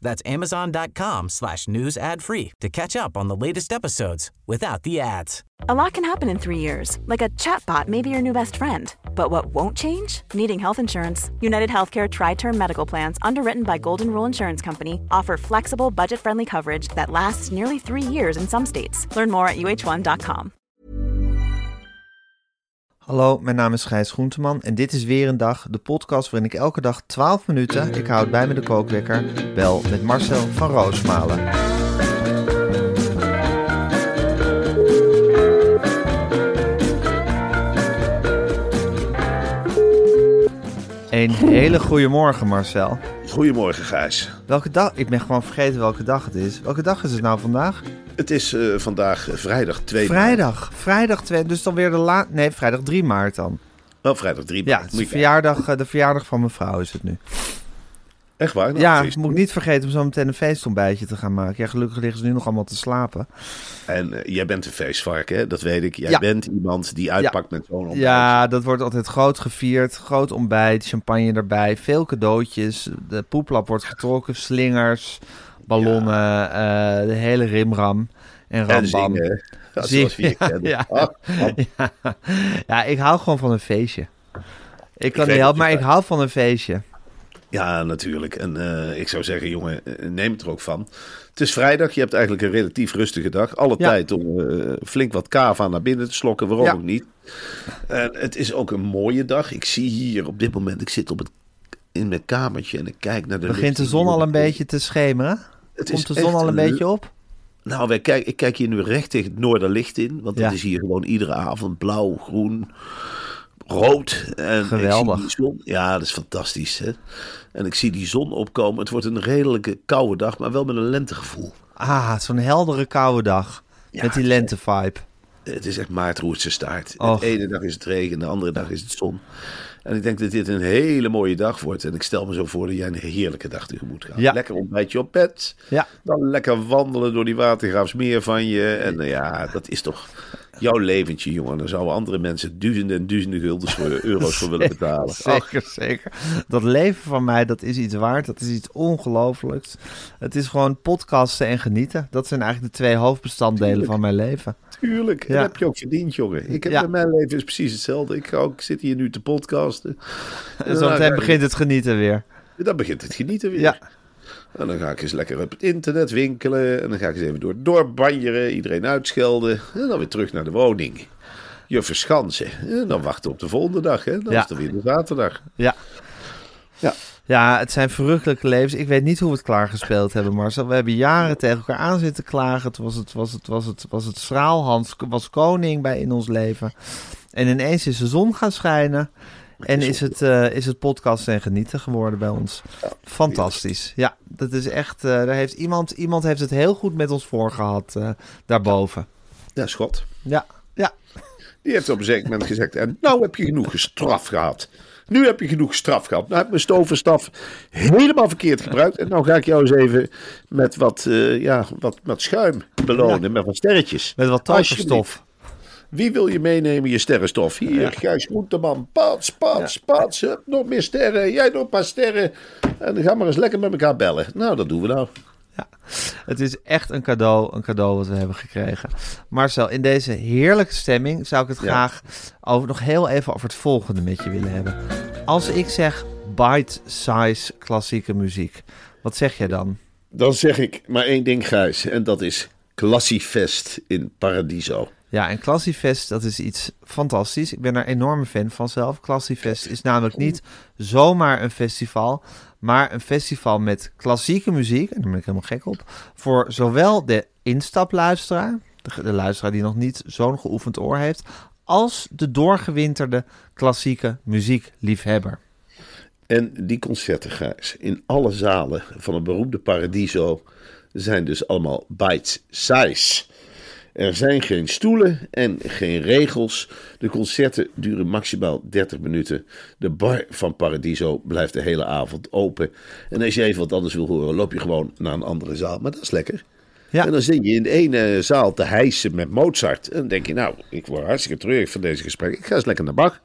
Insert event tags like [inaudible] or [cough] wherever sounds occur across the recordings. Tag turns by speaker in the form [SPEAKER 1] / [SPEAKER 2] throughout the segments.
[SPEAKER 1] That's amazon.com slash news ad free to catch up on the latest episodes without the ads.
[SPEAKER 2] A lot can happen in three years, like a chatbot may be your new best friend. But what won't change? Needing health insurance. United Healthcare Tri Term Medical Plans, underwritten by Golden Rule Insurance Company, offer flexible, budget friendly coverage that lasts nearly three years in some states. Learn more at uh1.com.
[SPEAKER 3] Hallo, mijn naam is Gijs Groenteman en dit is weer een dag, de podcast waarin ik elke dag 12 minuten, ik houd bij me de kookwekker, bel met Marcel van Roosmalen. Een hele goede morgen, Marcel.
[SPEAKER 4] Goedemorgen, Gijs.
[SPEAKER 3] Welke dag? Ik ben gewoon vergeten welke dag het is. Welke dag is het nou vandaag?
[SPEAKER 4] Het is eh, vandaag eh, vrijdag 2 maart.
[SPEAKER 3] Vrijdag. Vrijdag 2, dus dan weer de la... Nee, vrijdag 3 maart dan.
[SPEAKER 4] Oh, vrijdag 3
[SPEAKER 3] Ja,
[SPEAKER 4] maart.
[SPEAKER 3] het is de verjaardag, eh, de verjaardag van mijn vrouw is het nu.
[SPEAKER 4] Echt waar? Nou,
[SPEAKER 3] ja,
[SPEAKER 4] feest.
[SPEAKER 3] moet ik niet vergeten om zo meteen een feestontbijtje te gaan maken. Ja, gelukkig liggen ze nu nog allemaal te slapen.
[SPEAKER 4] En jij bent een feestvarken, hè? dat weet ik. Jij
[SPEAKER 3] Ja.
[SPEAKER 4] bent iemand die uitpakt met zo'n ontbijt.
[SPEAKER 3] Ja, dat wordt altijd groot gevierd. Groot ontbijt, champagne erbij, veel cadeautjes. De poeplap wordt getrokken, slingers, ballonnen, eh, de hele rimram en
[SPEAKER 4] En
[SPEAKER 3] rambam.
[SPEAKER 4] zingen? Ja,
[SPEAKER 3] Zingen,
[SPEAKER 4] je [laughs]
[SPEAKER 3] ja.
[SPEAKER 4] Ah, ah. [laughs]
[SPEAKER 3] Ja. ik hou gewoon van een feestje. Ik kan niet helpen, maar ik hou van een feestje.
[SPEAKER 4] Ja, natuurlijk. En eh, ik zou zeggen, jongen, eh, neem het er ook van. Het is vrijdag, je hebt eigenlijk een relatief rustige dag. Alle
[SPEAKER 3] Ja.
[SPEAKER 4] tijd om flink wat kava naar binnen te slokken, waarom
[SPEAKER 3] Ja.
[SPEAKER 4] ook niet. En het is ook een mooie dag. Ik zie hier op dit moment, ik zit op het, in mijn kamertje en ik kijk naar de
[SPEAKER 3] Begint de zon al een beetje te schemeren?
[SPEAKER 4] Het
[SPEAKER 3] Komt de zon al een beetje op?
[SPEAKER 4] Nou, wij kijk, ik kijk hier nu recht tegen het noorderlicht in. Want
[SPEAKER 3] Ja.
[SPEAKER 4] het is hier gewoon iedere avond blauw, groen, rood. En
[SPEAKER 3] Geweldig.
[SPEAKER 4] Die zon. Ja, dat is fantastisch. Hè? En ik zie die zon opkomen. Het wordt een redelijke koude dag, maar wel met een lentegevoel.
[SPEAKER 3] Ah, zo'n heldere koude dag.
[SPEAKER 4] Ja,
[SPEAKER 3] met die lente-vibe.
[SPEAKER 4] Het is echt maartroertse staart. De ene dag is het regen, de andere dag is het zon. En ik denk dat dit een hele mooie dag wordt. En ik stel me zo voor dat jij een heerlijke dag tegemoet gaat.
[SPEAKER 3] Ja.
[SPEAKER 4] Lekker ontbijtje op bed.
[SPEAKER 3] Ja.
[SPEAKER 4] Dan lekker wandelen door die watergraafsmeer van je. En eh, ja, dat is toch jouw leventje, jongen. Dan zouden andere mensen duizenden en duizenden guldens voor [laughs] euro's voor willen betalen. Ach,
[SPEAKER 3] Zeker, zeker. Dat leven van mij, dat is iets waard. Dat is iets ongelooflijks. Het is gewoon podcasten en genieten. Dat zijn eigenlijk de twee hoofdbestanddelen
[SPEAKER 4] Tuurlijk.
[SPEAKER 3] van mijn leven.
[SPEAKER 4] tuurlijk.
[SPEAKER 3] Ja.
[SPEAKER 4] Dat heb je ook verdiend, jongen. Ik heb,
[SPEAKER 3] Ja.
[SPEAKER 4] Mijn leven is precies hetzelfde. Ik, ga ook, ik zit hier nu te podcasten.
[SPEAKER 3] En meteen [laughs] begint het genieten weer.
[SPEAKER 4] Dan begint het genieten weer.
[SPEAKER 3] Ja.
[SPEAKER 4] En dan ga ik eens lekker op het internet winkelen. En dan ga ik eens even door het dorp banjeren. Iedereen uitschelden. En dan weer terug naar de woning. Je verschansen. En dan wachten op de volgende dag. Hè? Dan
[SPEAKER 3] Ja.
[SPEAKER 4] is het weer de zaterdag.
[SPEAKER 3] Ja.
[SPEAKER 4] Ja.
[SPEAKER 3] Ja, het zijn verrukkelijke levens. Ik weet niet hoe we het klaargespeeld hebben, Marcel. We hebben jaren tegen elkaar aan zitten klagen. Het was het, was het, was het, was het straalhans, was koning bij in ons leven. En ineens is de zon gaan schijnen. En is het, eh, is het podcast en genieten geworden bij ons. Fantastisch. Ja, dat is echt. eh, daar heeft iemand, iemand heeft het heel goed met ons voorgehad eh daarboven.
[SPEAKER 4] Ja, schot.
[SPEAKER 3] Ja, ja.
[SPEAKER 4] Die heeft op een zeker moment gezegd: En nou heb je genoeg straf gehad. Nu heb je genoeg straf gehad. Nou heb ik mijn stovenstaf helemaal verkeerd gebruikt. En nou ga ik jou eens even met wat, ja, wat, wat schuim belonen.
[SPEAKER 3] Ja.
[SPEAKER 4] Met wat sterretjes.
[SPEAKER 3] Met wat toverstof.
[SPEAKER 4] Wie wil je meenemen, je sterrenstof? Hier,
[SPEAKER 3] Ja.
[SPEAKER 4] Gijs Groenteman. Pats, pats, pats. Hup, nog meer sterren. Jij nog een paar sterren. En dan gaan we eens lekker met elkaar bellen. Nou, dat doen we nou.
[SPEAKER 3] Ja, het is echt een cadeau, een cadeau wat we hebben gekregen. Marcel, in deze heerlijke stemming zou ik het
[SPEAKER 4] Ja.
[SPEAKER 3] graag over, nog heel even over het volgende met je willen hebben. Als ik zeg bite-size klassieke muziek, wat zeg jij dan?
[SPEAKER 4] Dan zeg ik maar één ding, Gijs. En dat is Classiefest in Paradiso.
[SPEAKER 3] Ja, en Classiefest, dat is iets fantastisch. Ik ben daar enorme fan van zelf. Classiefest is namelijk niet zomaar een festival, maar een festival met klassieke muziek. En daar ben ik helemaal gek op. Voor zowel de instapluisteraar, de, luisteraar die nog niet zo'n geoefend oor heeft, als de doorgewinterde klassieke muziekliefhebber.
[SPEAKER 4] En die concerten, Gijs, in alle zalen van het beroemde Paradiso zijn dus allemaal bites size. Er zijn geen stoelen en geen regels. De concerten duren maximaal 30 minuten. De bar van Paradiso blijft de hele avond open. En als je even wat anders wil horen, loop je gewoon naar een andere zaal. Maar dat is lekker.
[SPEAKER 3] Ja.
[SPEAKER 4] En dan zit je in de ene zaal te hijsen met Mozart. En dan denk je, nou, ik word hartstikke treurig van deze gesprek. Ik ga eens lekker naar Bach.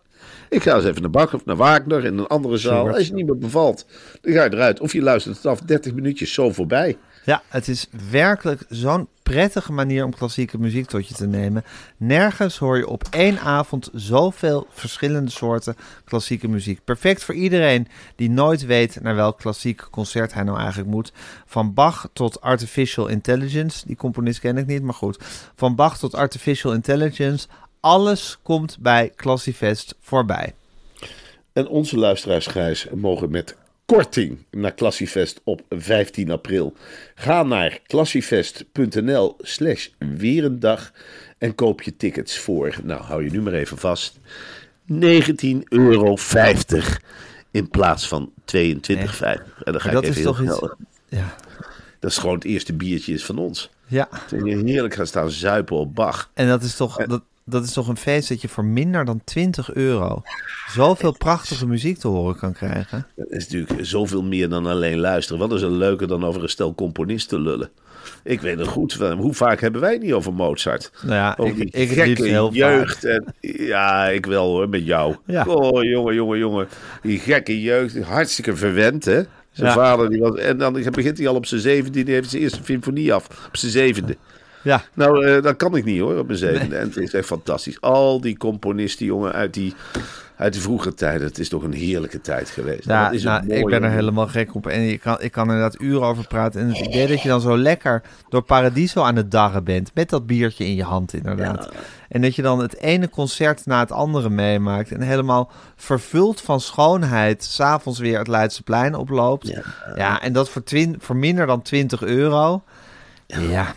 [SPEAKER 4] Ik ga eens even naar Bach of naar Wagner in een andere zaal. Als je niet meer bevalt, dan ga je eruit. Of je luistert het af, 30 minuutjes zo voorbij.
[SPEAKER 3] Ja, het is werkelijk zo'n prettige manier om klassieke muziek tot je te nemen. Nergens hoor je op één avond zoveel verschillende soorten klassieke muziek. Perfect voor iedereen die nooit weet naar welk klassiek concert hij nou eigenlijk moet. Van Bach tot Artificial Intelligence. Die componist ken ik niet, maar goed. Van Bach tot Artificial Intelligence. Alles komt bij Classifest voorbij.
[SPEAKER 4] En onze luisteraars, Gijs, mogen met korting naar Classifest op 15 april. Ga naar classifest.nl slash weer een dag en koop je tickets voor, nou hou je nu maar even vast, 19,50 euro in plaats van 22,50. En dan ga ik
[SPEAKER 3] dat
[SPEAKER 4] even
[SPEAKER 3] is
[SPEAKER 4] heel
[SPEAKER 3] toch iets-
[SPEAKER 4] snel.
[SPEAKER 3] Ja.
[SPEAKER 4] Dat is gewoon het eerste biertje is van ons.
[SPEAKER 3] ja.
[SPEAKER 4] En je heerlijk gaan staan zuipen op Bach.
[SPEAKER 3] En dat is toch, dat, dat is toch een feest dat je voor minder dan 20 euro zoveel prachtige muziek te horen kan krijgen.
[SPEAKER 4] Dat is natuurlijk zoveel meer dan alleen luisteren. Wat is er leuker dan over een stel componisten lullen? Ik weet het goed. Hoe vaak hebben wij het niet over Mozart?
[SPEAKER 3] Nou ja,
[SPEAKER 4] Over
[SPEAKER 3] ik,
[SPEAKER 4] die
[SPEAKER 3] ik
[SPEAKER 4] gekke
[SPEAKER 3] heel
[SPEAKER 4] jeugd. En, ja, ik wel hoor, met jou.
[SPEAKER 3] Ja.
[SPEAKER 4] Oh, jongen, jongen, jongen. Die gekke jeugd. Hartstikke verwend, hè? Zijn
[SPEAKER 3] Ja.
[SPEAKER 4] vader, die was... En dan begint hij al op zijn zeventiende. Die heeft zijn eerste symfonie af. Op zijn zevende.
[SPEAKER 3] Ja,
[SPEAKER 4] Nou, eh, dat kan ik niet hoor, op mijn zevende. En het is echt fantastisch. Al die componisten, jongen, uit die, uit de vroege tijden. Het is toch een heerlijke tijd geweest.
[SPEAKER 3] ja
[SPEAKER 4] Wat is het
[SPEAKER 3] nou, ik ben er helemaal gek op. En ik kan, ik kan er inderdaad uren over praten. En het idee dat je dan zo lekker door Paradiso aan het darren bent. Met dat biertje in je hand inderdaad. En dat je dan het ene concert na het andere meemaakt. En helemaal vervuld van schoonheid. S'avonds weer het Leidseplein oploopt. Ja,
[SPEAKER 4] Ja.
[SPEAKER 3] en dat voor, twin, voor minder dan 20 euro. Ja,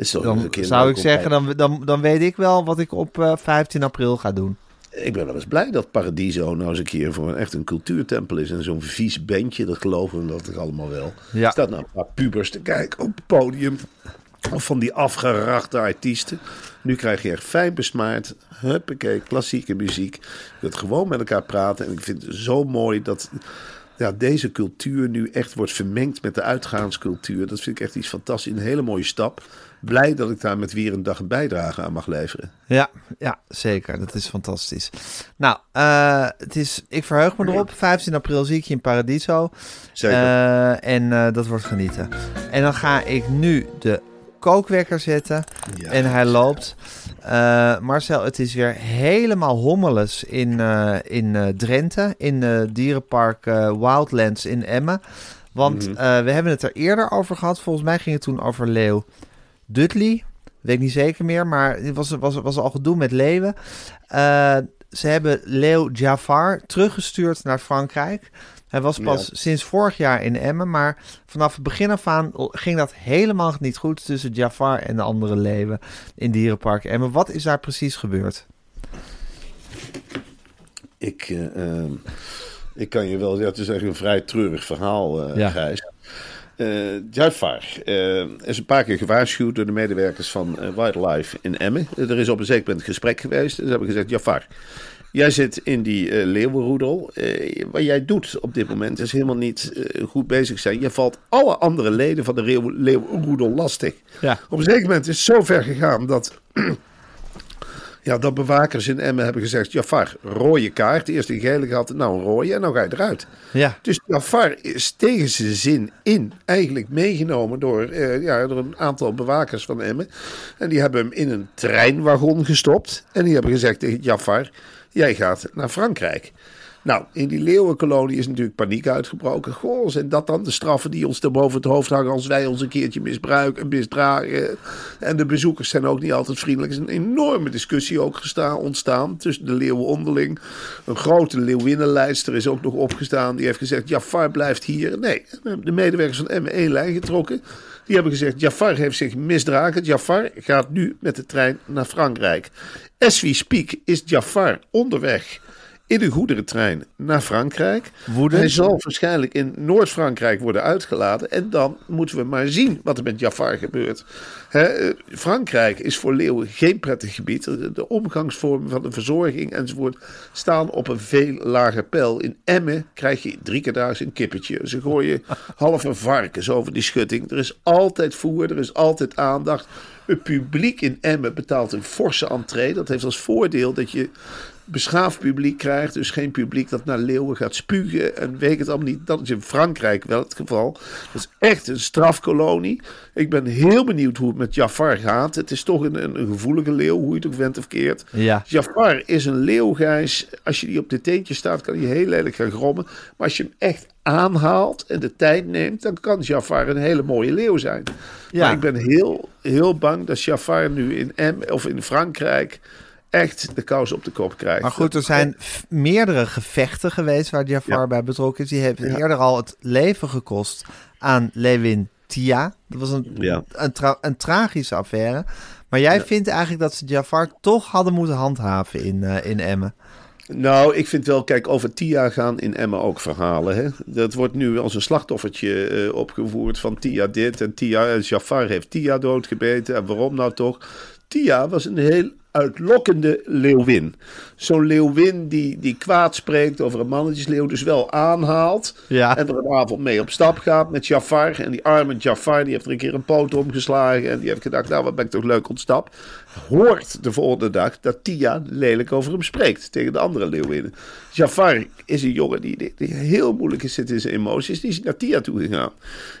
[SPEAKER 4] Is toch
[SPEAKER 3] dan zou ik zeggen, dan, dan, dan weet ik wel wat ik op eh, 15 april ga doen.
[SPEAKER 4] Ik ben wel eens blij dat Paradiso nou eens een keer voor een, echt een cultuurtempel is. En zo'n vies bandje, dat geloven we dat toch allemaal wel.
[SPEAKER 3] Ja.
[SPEAKER 4] Staat nou een paar pubers te kijken op het podium. Of van die afgerachte artiesten. Nu krijg je echt fijn besmaard. Huppakee, klassieke muziek. Je kunt gewoon met elkaar praten. En ik vind het zo mooi dat ja, deze cultuur nu echt wordt vermengd met de uitgaanscultuur. Dat vind ik echt iets fantastisch. Een hele mooie stap. Blij dat ik daar met weer een dag een bijdrage aan mag leveren.
[SPEAKER 3] Ja, ja, zeker. Dat is fantastisch. Nou, eh, het is, ik verheug me erop. 15 april zie ik je in Paradiso.
[SPEAKER 4] Zeker.
[SPEAKER 3] Eh, en eh, dat wordt genieten. En dan ga ik nu de kookwekker zetten.
[SPEAKER 4] Ja.
[SPEAKER 3] En hij loopt. Eh, Marcel, het is weer helemaal hommeles in, eh, in eh, Drenthe. In dierenpark Wildlands in Emmen. Want
[SPEAKER 4] Mhm.
[SPEAKER 3] we hebben het er eerder over gehad. Volgens mij ging het toen over leeuw Dudley. Weet ik niet zeker meer, maar het was, was, was al gedoe met leeuwen. Ze hebben leeuw Jafar teruggestuurd naar Frankrijk. Hij was pas
[SPEAKER 4] Ja.
[SPEAKER 3] sinds vorig jaar in Emmen, maar vanaf het begin af aan ging dat helemaal niet goed tussen Jafar en de andere leeuwen in dierenpark Emmen. Wat is daar precies gebeurd?
[SPEAKER 4] Ik, eh, ehm, ik kan je wel, ja, het is eigenlijk een vrij treurig verhaal, eh
[SPEAKER 3] Ja.
[SPEAKER 4] Gijs. Eh Jafar eh, is een paar keer gewaarschuwd door de medewerkers van Wildlife in Emmen. Er is op een zeker moment een gesprek geweest. En ze hebben gezegd, Jafar, jij zit in die eh leeuwenroedel. Eh, wat jij doet op dit moment is helemaal niet eh, goed bezig zijn. Je valt alle andere leden van de leeuw- leeuwenroedel lastig.
[SPEAKER 3] Ja.
[SPEAKER 4] Op een zeker moment is het zo ver gegaan dat... [clears throat] Ja, dat bewakers in Emmen hebben gezegd: Jafar, rode kaart. Eerst een gele gehad, nou een rode en nou ga je eruit.
[SPEAKER 3] Ja,
[SPEAKER 4] Dus Jafar is tegen zijn zin in eigenlijk meegenomen door, ja, door een aantal bewakers van Emmen. En die hebben hem in een treinwagon gestopt. En die hebben gezegd tegen Jafar, jij gaat naar Frankrijk. Nou, in die leeuwenkolonie is natuurlijk paniek uitgebroken. Goh, zijn dat dan de straffen die ons te boven het hoofd hangen als wij ons een keertje misbruiken en misdragen? En de bezoekers zijn ook niet altijd vriendelijk. Er is een enorme discussie ook gestaan, ontstaan tussen de leeuwen onderling. Een grote leeuwinnenlijster is ook nog opgestaan. Die heeft gezegd, Jafar blijft hier. Nee, de medewerkers van M één lijn getrokken. Die hebben gezegd, Jafar heeft zich misdragen. Jafar gaat nu met de trein naar Frankrijk. As we speak is Jafar onderweg in de goederentrein naar Frankrijk.
[SPEAKER 3] Woedend.
[SPEAKER 4] Hij zal waarschijnlijk in Noord-Frankrijk worden uitgeladen. En dan moeten we maar zien wat er met Jafar gebeurt. Hè, eh, Frankrijk is voor leeuwen geen prettig gebied. De, de omgangsvormen van de verzorging enzovoort staan op een veel lager pijl. In Emmen krijg je drie keer daags een kippetje. Ze gooien [laughs] halve varkens over die schutting. Er is altijd voer, er is altijd aandacht. Het publiek in Emmen betaalt een forse entree. Dat heeft als voordeel dat je beschaafd publiek krijgt. Dus geen publiek dat naar Leeuwen gaat spugen en weet het allemaal niet. Dat is in Frankrijk wel het geval. Dat is echt een strafkolonie. Ik ben heel benieuwd hoe het met Jafar gaat. Het is toch een, een, een gevoelige leeuw, hoe je het ook went of keert.
[SPEAKER 3] Ja.
[SPEAKER 4] Jafar is een leeuwgijs. Als je die op de teentje staat, kan hij heel lelijk gaan grommen. Maar als je hem echt aanhaalt en de tijd neemt, dan kan Jafar een hele mooie leeuw zijn.
[SPEAKER 3] Ja.
[SPEAKER 4] Maar ik ben heel, heel bang dat Jafar nu in M of in Frankrijk echt de kous op de kop krijgt.
[SPEAKER 3] Maar goed, er zijn meerdere gevechten geweest waar Jafar
[SPEAKER 4] Ja.
[SPEAKER 3] bij betrokken is. Die heeft
[SPEAKER 4] Ja.
[SPEAKER 3] eerder al het leven gekost aan Lewin Tia. Dat was een,
[SPEAKER 4] Ja.
[SPEAKER 3] een, tra- een tragische affaire. Maar jij vindt eigenlijk dat ze Jafar toch hadden moeten handhaven in, eh, in Emmen.
[SPEAKER 4] Nou, ik vind wel, kijk, over Tia gaan in Emmen ook verhalen. Hè? Dat wordt nu als een slachtoffertje eh, opgevoerd van Tia dit en Tia. En Jafar heeft Tia doodgebeten. En waarom nou toch? Tia was een heel uitlokkende leeuwin. Zo'n leeuwin die, die kwaad spreekt over een mannetjesleeuw, dus wel aanhaalt.
[SPEAKER 3] Ja.
[SPEAKER 4] En er een avond mee op stap gaat met Jafar. En die arme Jafar, die heeft er een keer een poot omgeslagen. En die heeft gedacht, nou wat ben ik toch leuk ontstap. Hoort de volgende dag dat Tia lelijk over hem spreekt tegen de andere leeuwinnen. Jafar is een jongen die, die, die heel moeilijk is zitten in zijn emoties. Die is naar Tia toe gegaan.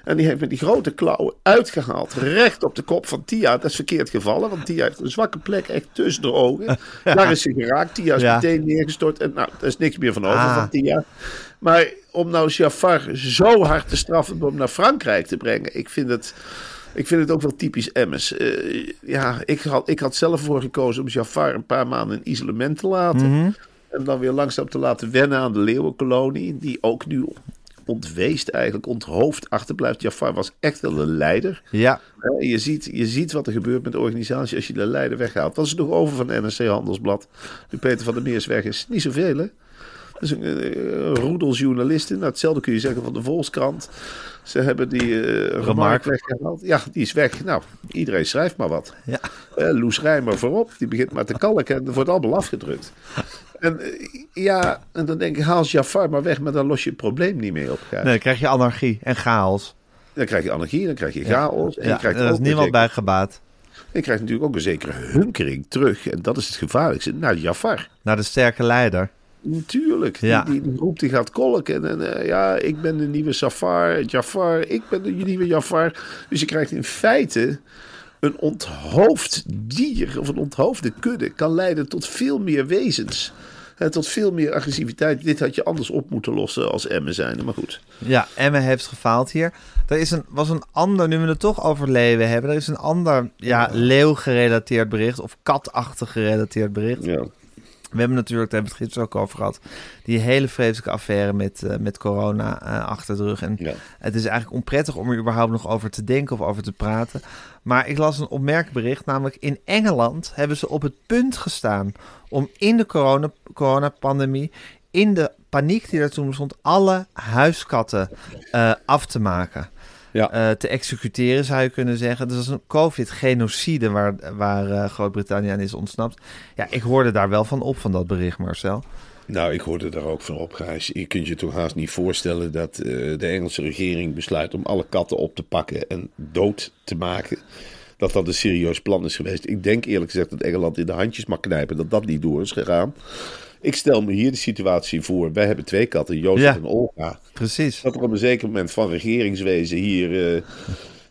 [SPEAKER 4] En die heeft met die grote klauwen uitgehaald. Recht op de kop van Tia. Dat is verkeerd gevallen, want Tia heeft een zwakke plek echt tussen de ogen. [laughs] Daar is ze geraakt. Tia is
[SPEAKER 3] Ja.
[SPEAKER 4] meteen neergestort. En nou, er is niks meer van over
[SPEAKER 3] Ah.
[SPEAKER 4] van Tia. Maar om nou Jafar zo hard te straffen om hem naar Frankrijk te brengen. Ik vind het... Ik vind het ook wel typisch Emmes. Eh, ja, ik had, ik had zelf voor gekozen om Jafar een paar maanden in isolement te laten. En dan weer langzaam te laten wennen aan de leeuwenkolonie. Die ook nu ontweest eigenlijk, onthoofd achterblijft. Jafar was echt wel een leider.
[SPEAKER 3] Ja,
[SPEAKER 4] Hè, Je ziet, je ziet wat er gebeurt met de organisatie als je de leider weghaalt. Wat is er nog over van NRC Handelsblad? Nu Peter van der Meers weg is. Niet zoveel, hè? Dat is een, eh, roedel journalisten. Nou, hetzelfde kun je zeggen van de Volkskrant. Ze hebben die eh remark weggehaald. Ja, die is weg. Nou, iedereen schrijft maar wat.
[SPEAKER 3] ja.
[SPEAKER 4] Eh, Loes Rijmer voorop, die begint maar te kalken en er wordt allemaal afgedrukt. En ja, en dan denk ik, haal Jafar maar weg, maar dan los je het probleem niet meer op.
[SPEAKER 3] Nee, dan krijg je anarchie en chaos.
[SPEAKER 4] Dan krijg je anarchie, dan krijg je chaos. En
[SPEAKER 3] Ja,
[SPEAKER 4] je krijgt
[SPEAKER 3] daar is niemand
[SPEAKER 4] zekere-
[SPEAKER 3] bij gebaat.
[SPEAKER 4] je krijgt natuurlijk ook een zekere hunkering terug. En dat is het gevaarlijkste. Naar Jafar.
[SPEAKER 3] Naar de sterke leider.
[SPEAKER 4] Natuurlijk.
[SPEAKER 3] Ja.
[SPEAKER 4] Die, groep die gaat kolken. En eh, ja, ik ben de nieuwe Safar, Jafar. Ik ben de nieuwe Jafar. Dus je krijgt in feite een onthoofd dier of een onthoofde kudde. Kan leiden tot veel meer wezens. En tot veel meer agressiviteit. Dit had je anders op moeten lossen als Emmen zijn. Maar goed.
[SPEAKER 3] Ja, Emmen heeft gefaald hier. Er is een, was een ander, nu we het toch over leeuwen hebben, er is een ander ja, leeuw-gerelateerd bericht of katachtig gerelateerd bericht.
[SPEAKER 4] Ja.
[SPEAKER 3] We hebben natuurlijk, daar hebben we het gisteren ook over gehad, die hele vreselijke affaire met, eh, met corona eh, achter de rug. En
[SPEAKER 4] Ja.
[SPEAKER 3] het is eigenlijk onprettig om er überhaupt nog over te denken of over te praten. Maar ik las een opmerkelijk bericht, namelijk in Engeland hebben ze op het punt gestaan om in de corona, coronapandemie, in de paniek die er toen bestond, alle huiskatten eh, af te maken.
[SPEAKER 4] Ja.
[SPEAKER 3] eh, te executeren, zou je kunnen zeggen. Dus dat is een COVID-genocide waar, waar eh, Groot-Brittannië aan is ontsnapt. Ja, ik hoorde daar wel van op, van dat bericht, Marcel.
[SPEAKER 4] Nou, ik hoorde daar ook van op, Gijs. Je kunt je toch haast niet voorstellen dat eh, de Engelse regering besluit om alle katten op te pakken en dood te maken. Dat dat een serieus plan is geweest. Ik denk eerlijk gezegd dat Engeland in de handjes mag knijpen dat dat niet door is gegaan. Ik stel me hier de situatie voor. Wij hebben twee katten, Jozef
[SPEAKER 3] Ja.
[SPEAKER 4] en Olga.
[SPEAKER 3] Precies.
[SPEAKER 4] Dat er op een zeker moment van regeringswezen hier eh,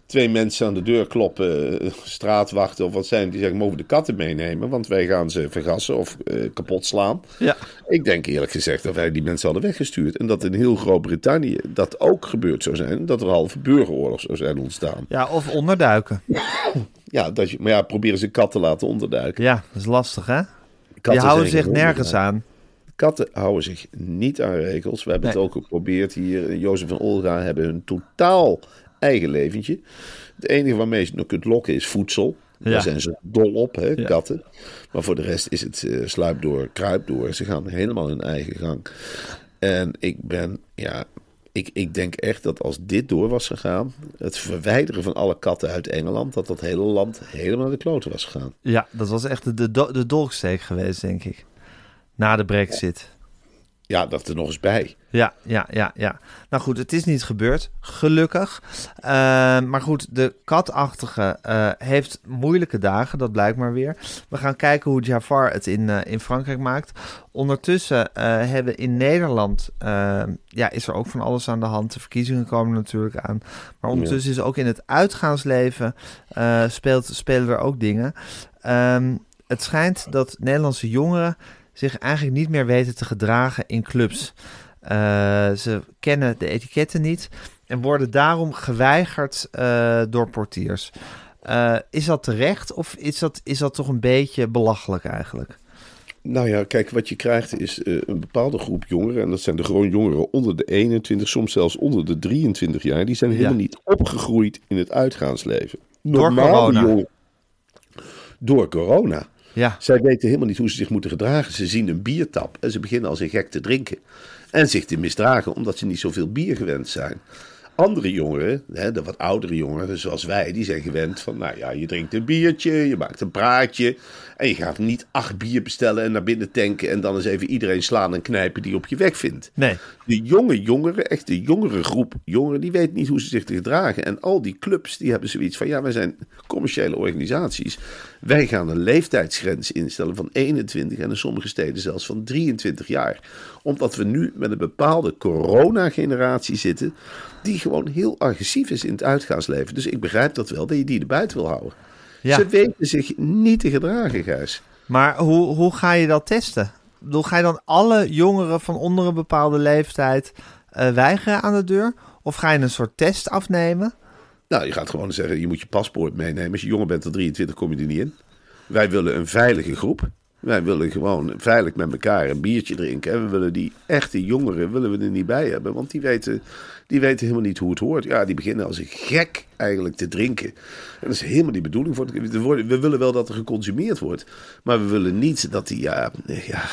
[SPEAKER 4] twee mensen aan de deur kloppen, eh, straatwachten of wat zijn, die zeggen: mogen de katten meenemen? Want wij gaan ze vergassen of eh, kapot slaan.
[SPEAKER 3] Ja.
[SPEAKER 4] Ik denk eerlijk gezegd dat wij die mensen hadden weggestuurd. En dat in heel Groot-Brittannië dat ook gebeurd zou zijn. Dat er halve burgeroorlog zou zijn ontstaan.
[SPEAKER 3] Ja, of onderduiken.
[SPEAKER 4] Ja, dat je, maar ja, proberen ze kat te laten onderduiken.
[SPEAKER 3] Ja, dat is lastig, hè? Die
[SPEAKER 4] Katten
[SPEAKER 3] houden zich nergens aan.
[SPEAKER 4] Katten houden zich niet aan regels. We hebben
[SPEAKER 3] Nee.
[SPEAKER 4] het ook geprobeerd hier. Jozef en Olga hebben hun totaal eigen leventje. Het enige waarmee je het nog kunt lokken is voedsel.
[SPEAKER 3] Ja.
[SPEAKER 4] Daar zijn ze dol op, hè, katten. Maar voor de rest is het uh, sluip door, kruip door. Ze gaan helemaal hun eigen gang. En ik ben, ja, ik, ik denk echt dat als dit door was gegaan, het verwijderen van alle katten uit Engeland, dat dat hele land helemaal naar de kloten was gegaan.
[SPEAKER 3] Ja, dat was echt de, de, de dolksteek geweest, denk ik. Na de brexit.
[SPEAKER 4] Ja, dat er nog eens bij.
[SPEAKER 3] Ja, ja, ja, ja. Nou goed, het is niet gebeurd, gelukkig. Uh, maar goed, de katachtige uh, heeft moeilijke dagen, dat blijkt maar weer. We gaan kijken hoe Jafar het in, uh, in Frankrijk maakt. Ondertussen hebben in Nederland, ja, is er ook van alles aan de hand. De verkiezingen komen natuurlijk aan. Maar ondertussen is ook in het uitgaansleven speelt, spelen er ook dingen. Um, het schijnt dat Nederlandse jongeren zich eigenlijk niet meer weten te gedragen in clubs. Uh, ze kennen de etiketten niet en worden daarom geweigerd uh, door portiers. Uh, is dat terecht of is dat, is dat toch een beetje belachelijk eigenlijk?
[SPEAKER 4] Nou ja, kijk, wat je krijgt is een bepaalde groep jongeren. En dat zijn de gewoon jongeren onder de 21, soms zelfs onder de 23 jaar. Die zijn helemaal ja. niet opgegroeid in het uitgaansleven.
[SPEAKER 3] Door corona.
[SPEAKER 4] Jongeren, door corona.
[SPEAKER 3] Ja.
[SPEAKER 4] Zij weten helemaal niet hoe ze zich moeten gedragen. Ze zien een biertap en ze beginnen als een gek te drinken. En zich te misdragen omdat ze niet zoveel bier gewend zijn. Andere jongeren, hè, de wat oudere jongeren zoals wij, die zijn gewend van, nou ja, je drinkt een biertje, je maakt een praatje. En je gaat niet acht bier bestellen en naar binnen tanken en dan eens even iedereen slaan en knijpen die op je weg vindt.
[SPEAKER 3] Nee.
[SPEAKER 4] De jonge jongeren, echt de jongere groep jongeren, die weten niet hoe ze zich te gedragen. En al die clubs, die hebben zoiets van, ja, wij zijn commerciële organisaties. Wij gaan een leeftijdsgrens instellen van 21 en in sommige steden zelfs van 23 jaar. Omdat we nu met een bepaalde corona-generatie zitten die gewoon heel agressief is in het uitgaansleven. Dus ik begrijp dat wel, dat je die er buiten wil houden.
[SPEAKER 3] Ja.
[SPEAKER 4] Ze weten zich niet te gedragen, Gijs.
[SPEAKER 3] Maar hoe, hoe ga je dat testen? Bedoel, ga je dan alle jongeren van onder een bepaalde leeftijd uh, weigeren aan de deur? Of ga je een soort test afnemen?
[SPEAKER 4] Nou, je gaat gewoon zeggen, je moet je paspoort meenemen. Als je jonger bent dan 23, kom je er niet in. Wij willen een veilige groep. Wij willen gewoon veilig met elkaar een biertje drinken. En we willen die echte jongeren willen we er niet bij hebben. Want die weten, die weten helemaal niet hoe het hoort. Ja, die beginnen als een gek eigenlijk te drinken. En dat is helemaal die bedoeling. Voor het, we willen wel dat er geconsumeerd wordt. Maar we willen niet dat die, ja, ja,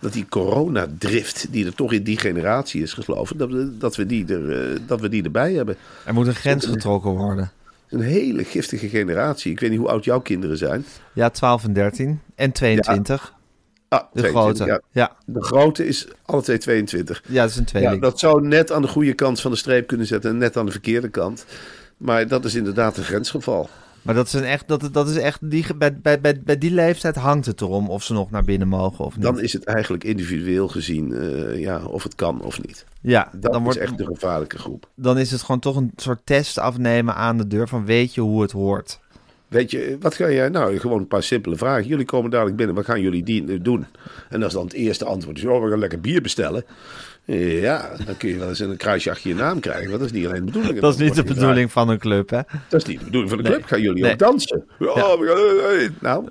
[SPEAKER 4] dat die coronadrift die er toch in die generatie is gesloven, dat we, dat we, die, er, dat we die erbij hebben.
[SPEAKER 3] Er moet een grens getrokken worden.
[SPEAKER 4] Een hele giftige generatie. Ik weet niet hoe oud jouw kinderen zijn.
[SPEAKER 3] Ja, 12 en 13. En 22.
[SPEAKER 4] Ja. Ah,
[SPEAKER 3] de
[SPEAKER 4] 22,
[SPEAKER 3] grote.
[SPEAKER 4] Ja.
[SPEAKER 3] Ja.
[SPEAKER 4] De grote is alle twee 22.
[SPEAKER 3] ja, dat is een tweeling.
[SPEAKER 4] Ja, dat zou net aan de goede kant van de streep kunnen zetten en net aan de verkeerde kant. Maar dat is inderdaad een grensgeval.
[SPEAKER 3] Maar dat is, een echt, dat, dat is echt, die, bij, bij, bij, bij die leeftijd hangt het erom of ze nog naar binnen mogen of niet.
[SPEAKER 4] Dan is het eigenlijk individueel gezien uh, ja, of het kan of niet.
[SPEAKER 3] Ja,
[SPEAKER 4] dat
[SPEAKER 3] dan
[SPEAKER 4] is
[SPEAKER 3] wordt,
[SPEAKER 4] echt de gevaarlijke groep.
[SPEAKER 3] Dan is het gewoon toch een soort test afnemen aan de deur van weet je hoe het hoort.
[SPEAKER 4] Weet je, wat ga jij nou? Gewoon een paar simpele vragen. Jullie komen dadelijk binnen, wat gaan jullie die, doen? En als dan het eerste antwoord is, oh, we gaan lekker bier bestellen. Ja, dan kun je wel eens een kruisje achter je naam krijgen. Want dat is niet alleen de bedoeling.
[SPEAKER 3] Dat is niet de bedoeling van een club, hè?
[SPEAKER 4] Dat is niet de bedoeling van de club. Gaan jullie
[SPEAKER 3] Nee.
[SPEAKER 4] ook dansen? Ja, we gaan, hey. Nou,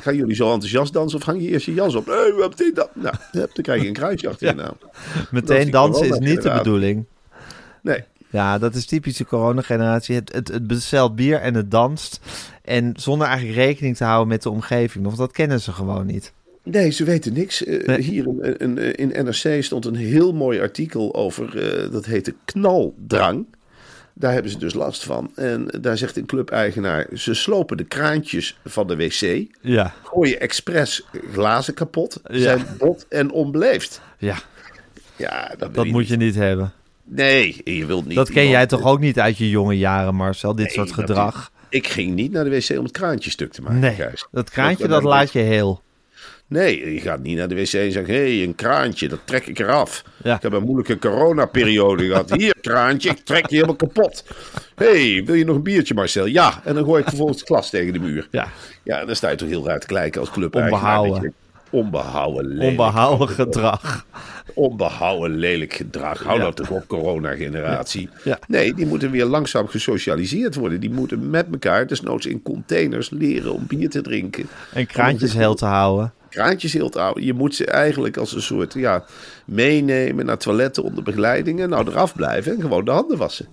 [SPEAKER 4] gaan jullie zo enthousiast dansen of hang je eerst je jas op? Nee, we hebben dit, dat. Nou, dan krijg je een kruisje achter je naam. Is
[SPEAKER 3] Meteen dansen is niet de bedoeling.
[SPEAKER 4] Nee,
[SPEAKER 3] Ja, dat is typische coronageneratie. Het, het, het bestelt bier en het danst. En zonder eigenlijk rekening te houden met de omgeving. Want dat kennen ze gewoon niet.
[SPEAKER 4] Nee, ze weten niks. Eh,
[SPEAKER 3] Nee.
[SPEAKER 4] Hier in, in, in NRC stond een heel mooi artikel over, eh, dat heette knaldrang. Daar hebben ze dus last van. En daar zegt een clubeigenaar, ze slopen de kraantjes van de wc,
[SPEAKER 3] Ja,
[SPEAKER 4] gooien expres glazen kapot,
[SPEAKER 3] Ja.
[SPEAKER 4] zijn bot en onbeleefd.
[SPEAKER 3] ja
[SPEAKER 4] Ja, dat,
[SPEAKER 3] dat moet je niet hebben.
[SPEAKER 4] Nee, je wilt niet.
[SPEAKER 3] Dat ken
[SPEAKER 4] iemand-
[SPEAKER 3] jij toch ook niet uit je jonge jaren, Marcel? Dit
[SPEAKER 4] Nee,
[SPEAKER 3] soort gedrag.
[SPEAKER 4] Ik ging niet naar de wc om het kraantje stuk te maken,
[SPEAKER 3] Nee, dat kraantje
[SPEAKER 4] Dat-
[SPEAKER 3] laat je heel.
[SPEAKER 4] Nee, je gaat niet naar de wc en zeggen: hé, hey, een kraantje, dat trek ik eraf.
[SPEAKER 3] Ja.
[SPEAKER 4] Ik heb een moeilijke coronaperiode gehad. Hier, kraantje, ik trek je helemaal kapot. Hé, hey, wil je nog een biertje, Marcel? Ja, en dan gooi ik vervolgens het glas tegen de muur.
[SPEAKER 3] Ja,
[SPEAKER 4] Ja, dan sta je toch heel raar te kijken als club.
[SPEAKER 3] Onbehouden.
[SPEAKER 4] Onbehouden, lelijk.
[SPEAKER 3] onbehouden gedrag.
[SPEAKER 4] Onbehouden, lelijk gedrag. Hou
[SPEAKER 3] Ja.
[SPEAKER 4] nou toch op, corona-generatie.
[SPEAKER 3] Ja.
[SPEAKER 4] Nee, die moeten weer langzaam gesocialiseerd worden. Die moeten met elkaar, desnoods in containers, leren om bier te drinken.
[SPEAKER 3] En kraantjes heel te houden.
[SPEAKER 4] kraantjes heel te houden. Je moet ze eigenlijk als een soort ja, meenemen naar toiletten onder begeleiding en nou eraf blijven en gewoon de handen wassen.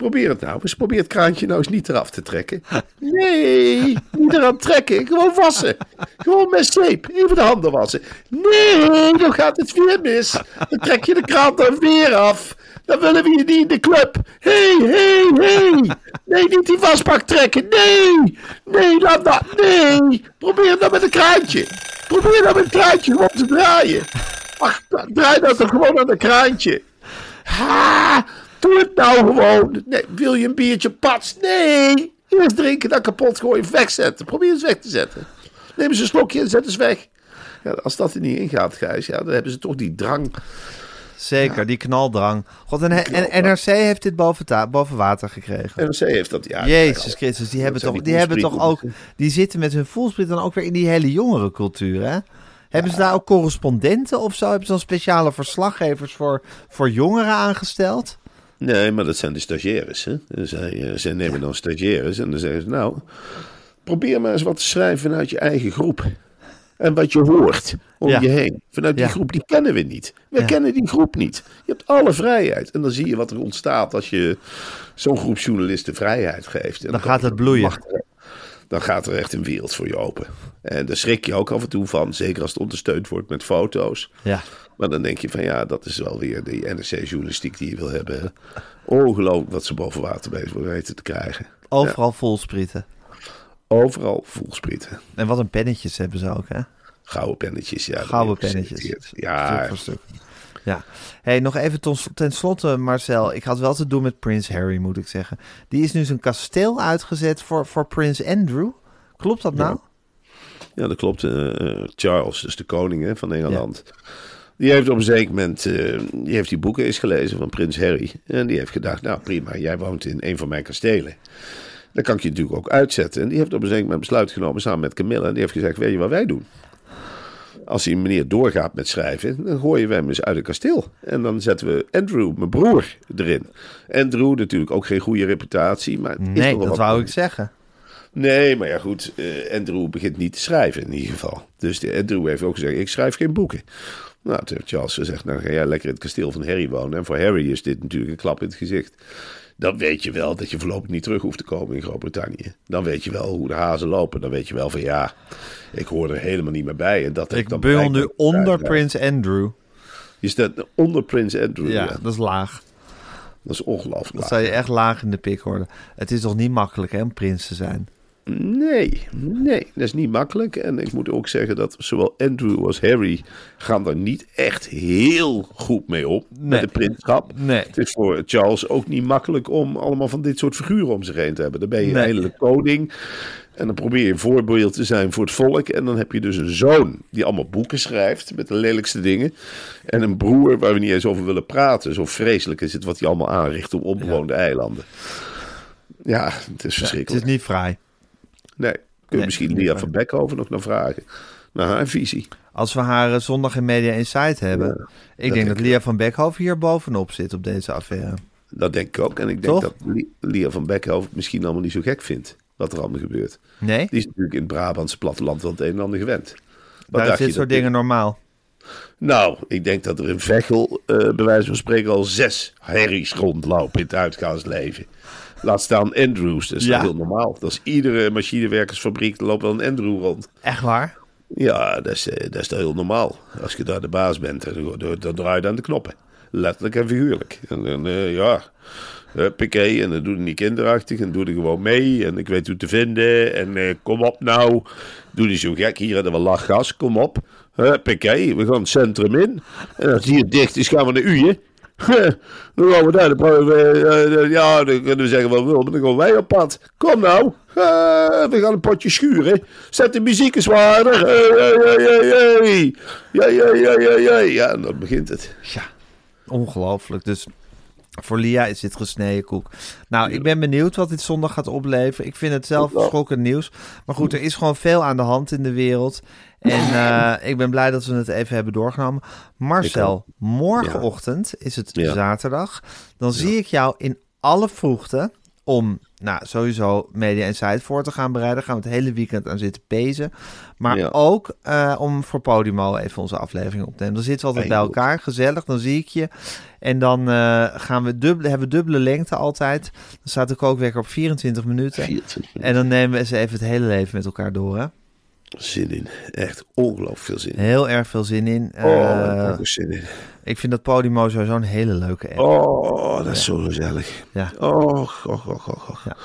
[SPEAKER 4] Probeer het nou eens. Probeer het kraantje nou eens niet eraf te trekken. Nee, niet eraan trekken. Gewoon wassen. Gewoon met zeep. Even de handen wassen. Nee, dan gaat het weer mis. Dan trek je de kraan dan weer af. Dan willen we je niet in de club. Hé, hé, hé. Nee, niet die wasbak trekken. Nee. Nee, laat dat. Nee. Probeer dan met een kraantje. Probeer dan met een kraantje gewoon te draaien. Ach, draai dat toch gewoon aan een kraantje. Ha, doe het nou gewoon. Nee, wil je een biertje pats? Nee. Eerst drinken, dan kapot gooien, wegzetten. Probeer eens weg te zetten. Neem eens een slokje en zet eens weg. Ja, als dat er niet in gaat, Gijs, ja, dan hebben ze toch die drang.
[SPEAKER 3] Zeker, die knaldrang. God, en, en NRC heeft dit boven, boven water gekregen.
[SPEAKER 4] NRC heeft dat, ja.
[SPEAKER 3] Jezus Christus, die hebben toch,
[SPEAKER 4] die
[SPEAKER 3] die hebben toch ook, die zitten met hun voelspriet dan ook weer in die hele jongerencultuur, hè? Hebben ze daar ook correspondenten of zo? Hebben ze dan speciale verslaggevers voor, voor jongeren aangesteld?
[SPEAKER 4] Nee, maar dat zijn de stagiaires. Hè? Zij, eh, zij nemen dan stagiaires en dan zeggen ze, nou, probeer maar eens wat te schrijven vanuit je eigen groep. En wat je hoort om
[SPEAKER 3] Ja.
[SPEAKER 4] je heen. Vanuit die
[SPEAKER 3] Ja.
[SPEAKER 4] groep, die kennen we niet. We kennen die groep niet. Je hebt alle vrijheid. En dan zie je wat er ontstaat als je zo'n groep journalisten vrijheid geeft. En
[SPEAKER 3] Dan gaat het bloeien.
[SPEAKER 4] Dan gaat er echt een wereld voor je open. En daar schrik je ook af en toe van. Zeker als het ondersteund wordt met foto's.
[SPEAKER 3] Ja.
[SPEAKER 4] Maar dan denk je van ja, dat is wel weer die NRC-journalistiek die je wil hebben. hè. Ongelooflijk wat ze boven water weten te krijgen.
[SPEAKER 3] Overal voelsprieten.
[SPEAKER 4] Overal voelsprieten.
[SPEAKER 3] En wat een pennetjes hebben ze ook, hè?
[SPEAKER 4] Gouden pennetjes. Ja,
[SPEAKER 3] Gouden pennetjes.
[SPEAKER 4] geselecteerd.
[SPEAKER 3] Stuk
[SPEAKER 4] Ja,
[SPEAKER 3] voor stuk. Ja. Hey, nog even ten, slotte, Marcel. Ik had wel te doen met Prins Harry, moet ik zeggen. Die is nu zijn kasteel uitgezet voor, voor Prins Andrew. Klopt dat nou?
[SPEAKER 4] ja, dat klopt. Eh, eh, Charles, dus de koning hè, van Engeland. Die heeft op een zeker moment eh, die, heeft die boeken eens gelezen van Prins Harry. En die heeft gedacht, nou prima, jij woont in een van mijn kastelen. Dan kan ik je natuurlijk ook uitzetten. En die heeft op een zeker moment besluit genomen samen met Camilla. En die heeft gezegd, weet je wat wij doen? Als die meneer doorgaat met schrijven, dan gooien we hem eens uit het kasteel. En dan zetten we Andrew, mijn broer, erin. Andrew, natuurlijk ook geen goede reputatie. Maar
[SPEAKER 3] Nee, dat wou ik zeggen.
[SPEAKER 4] Nee, maar ja goed, eh, Andrew begint niet te schrijven in ieder geval. Dus de, Andrew heeft ook gezegd, ik schrijf geen boeken. Nou, toen heeft Charles gezegd, nou ga jij lekker in het kasteel van Harry wonen. En voor Harry is dit natuurlijk een klap in het gezicht. Dan weet je wel dat je voorlopig niet terug hoeft te komen in Groot-Brittannië. Dan weet je wel hoe de hazen lopen. Dan weet je wel van ja, ik hoor er helemaal niet meer bij. En dat
[SPEAKER 3] Ik
[SPEAKER 4] dan
[SPEAKER 3] beul nu onder Prins Andrew.
[SPEAKER 4] Je staat onder Prins Andrew.
[SPEAKER 3] Ja,
[SPEAKER 4] Ja,
[SPEAKER 3] dat is laag.
[SPEAKER 4] dat is ongelooflijk.
[SPEAKER 3] Dat
[SPEAKER 4] laag.
[SPEAKER 3] zou je echt laag in de pik worden. Het is toch niet makkelijk, hè, om prins te zijn?
[SPEAKER 4] Nee, nee, dat is niet makkelijk. En ik moet ook zeggen dat zowel Andrew als Harry gaan er niet echt heel goed mee op
[SPEAKER 3] Nee.
[SPEAKER 4] met het prinschap.
[SPEAKER 3] Nee.
[SPEAKER 4] Het is voor Charles ook niet makkelijk om allemaal van dit soort figuren om zich heen te hebben. Dan ben je
[SPEAKER 3] Nee.
[SPEAKER 4] eindelijk koning. En dan probeer je een voorbeeld te zijn voor het volk. En dan heb je dus een zoon die allemaal boeken schrijft met de lelijkste dingen. En een broer waar we niet eens over willen praten. Zo vreselijk is het wat hij allemaal aanricht op onbewoonde eilanden. Ja, het is
[SPEAKER 3] Het
[SPEAKER 4] verschrikkelijk.
[SPEAKER 3] is niet vrij.
[SPEAKER 4] Nee, kun je
[SPEAKER 3] Nee,
[SPEAKER 4] misschien Lia
[SPEAKER 3] waar.
[SPEAKER 4] van Beckhoven nog naar vragen. Naar haar visie.
[SPEAKER 3] Als we haar eh, zondag in Media Insight hebben. ik denk dat Lia van Beckhoven hier bovenop zit op deze affaire.
[SPEAKER 4] Dat denk ik ook. En ik denk
[SPEAKER 3] Toch?
[SPEAKER 4] dat Li- Lia van Beckhoven het misschien allemaal niet zo gek vindt. Wat er allemaal gebeurt.
[SPEAKER 3] Nee?
[SPEAKER 4] Die is natuurlijk in het Brabantse platteland wel het een en ander gewend. Wat
[SPEAKER 3] Daar is dit soort dingen normaal.
[SPEAKER 4] Nou, ik denk dat er in Veghel, eh bij wijze van spreken, al zes herries rondlopen in het uitgaansleven. Laat staan Andrews, dat is
[SPEAKER 3] Ja.
[SPEAKER 4] heel normaal. Dat is iedere machinewerkersfabriek, er loopt wel een Andrew rond.
[SPEAKER 3] Echt waar?
[SPEAKER 4] Ja, dat is, eh, dat is heel normaal. Als je daar de baas bent, dan, dan, dan draai je aan de knoppen. Letterlijk en figuurlijk. En dan, eh, ja, piqué, en dan doe je niet kinderachtig en doe er gewoon mee. En ik weet hoe te vinden. En eh, kom op nou, doe niet zo gek. Hier hebben we lachgas, kom op. Piqué, we gaan het centrum in. En als hier dicht is, gaan we naar Uje. [laughs] Dan gaan we daar, we, eh, eh, ja, dan kunnen we zeggen wat we dan gaan wij op pad. Kom nou, Eh, we gaan een potje schuren. Zet de muziek eens waarder. Hey, hey. Ja, ja, ja, ja, ja. Ja, en dan begint het.
[SPEAKER 3] Ja, ongelooflijk. Dus voor Lia is dit gesneden koek. Nou, ik ben benieuwd wat dit zondag gaat opleveren. Ik vind het zelf schokkend nieuws. Maar goed, er is gewoon veel aan de hand in de wereld. En [laughs] eh, ik ben blij dat we het even hebben doorgenomen. Marcel, morgenochtend is het zaterdag. Dan zie ik jou in alle vroegte om nou, sowieso Media Insight voor te gaan bereiden. Gaan we het hele weekend aan zitten pezen. Maar
[SPEAKER 4] Ja.
[SPEAKER 3] ook eh, om voor Podimo even onze aflevering op te nemen. Dan zitten we altijd bij elkaar, gezellig. Dan zie ik je. En dan eh, gaan we dubbele, hebben we dubbele lengte altijd. Dan staat de kookwekker op 24 minuten.
[SPEAKER 4] 24
[SPEAKER 3] En dan nemen we eens even het hele leven met elkaar door. Hè?
[SPEAKER 4] Zin in. Echt ongelooflijk veel zin in.
[SPEAKER 3] Heel erg veel zin in.
[SPEAKER 4] Oh,
[SPEAKER 3] Eh,
[SPEAKER 4] ook zin in.
[SPEAKER 3] Ik vind dat Podimo sowieso een hele leuke app.
[SPEAKER 4] Oh, dat is zo gezellig.
[SPEAKER 3] Ja.
[SPEAKER 4] Oh, och, och, och, och.
[SPEAKER 3] Ja.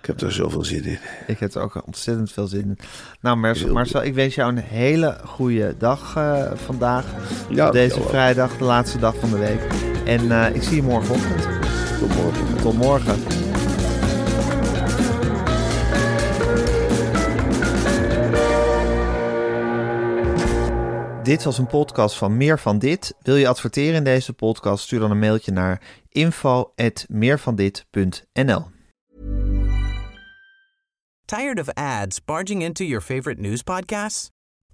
[SPEAKER 4] Ik heb daar zoveel zin in.
[SPEAKER 3] Ik heb er ook ontzettend veel zin in. Nou, Marcel, Marcel ik wens jou een hele goede dag eh, vandaag.
[SPEAKER 4] Ja,
[SPEAKER 3] deze vrijdag, de laatste dag van de week. En eh, ik zie je morgenochtend.
[SPEAKER 4] Tot morgen.
[SPEAKER 3] Tot morgen. Dit was een podcast van Meer van Dit. Wil je adverteren in deze podcast? Stuur dan een mailtje naar info.meervandit.nl
[SPEAKER 1] Tired of ads barging into your favorite news podcasts?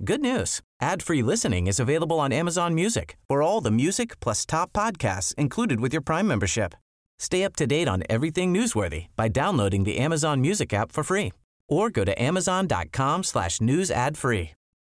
[SPEAKER 1] Good news. Ad-free listening is available on Amazon Music for all the music plus top podcasts included with your Prime membership. Stay up to date on everything newsworthy by downloading the Amazon Music app for free or go to amazon.com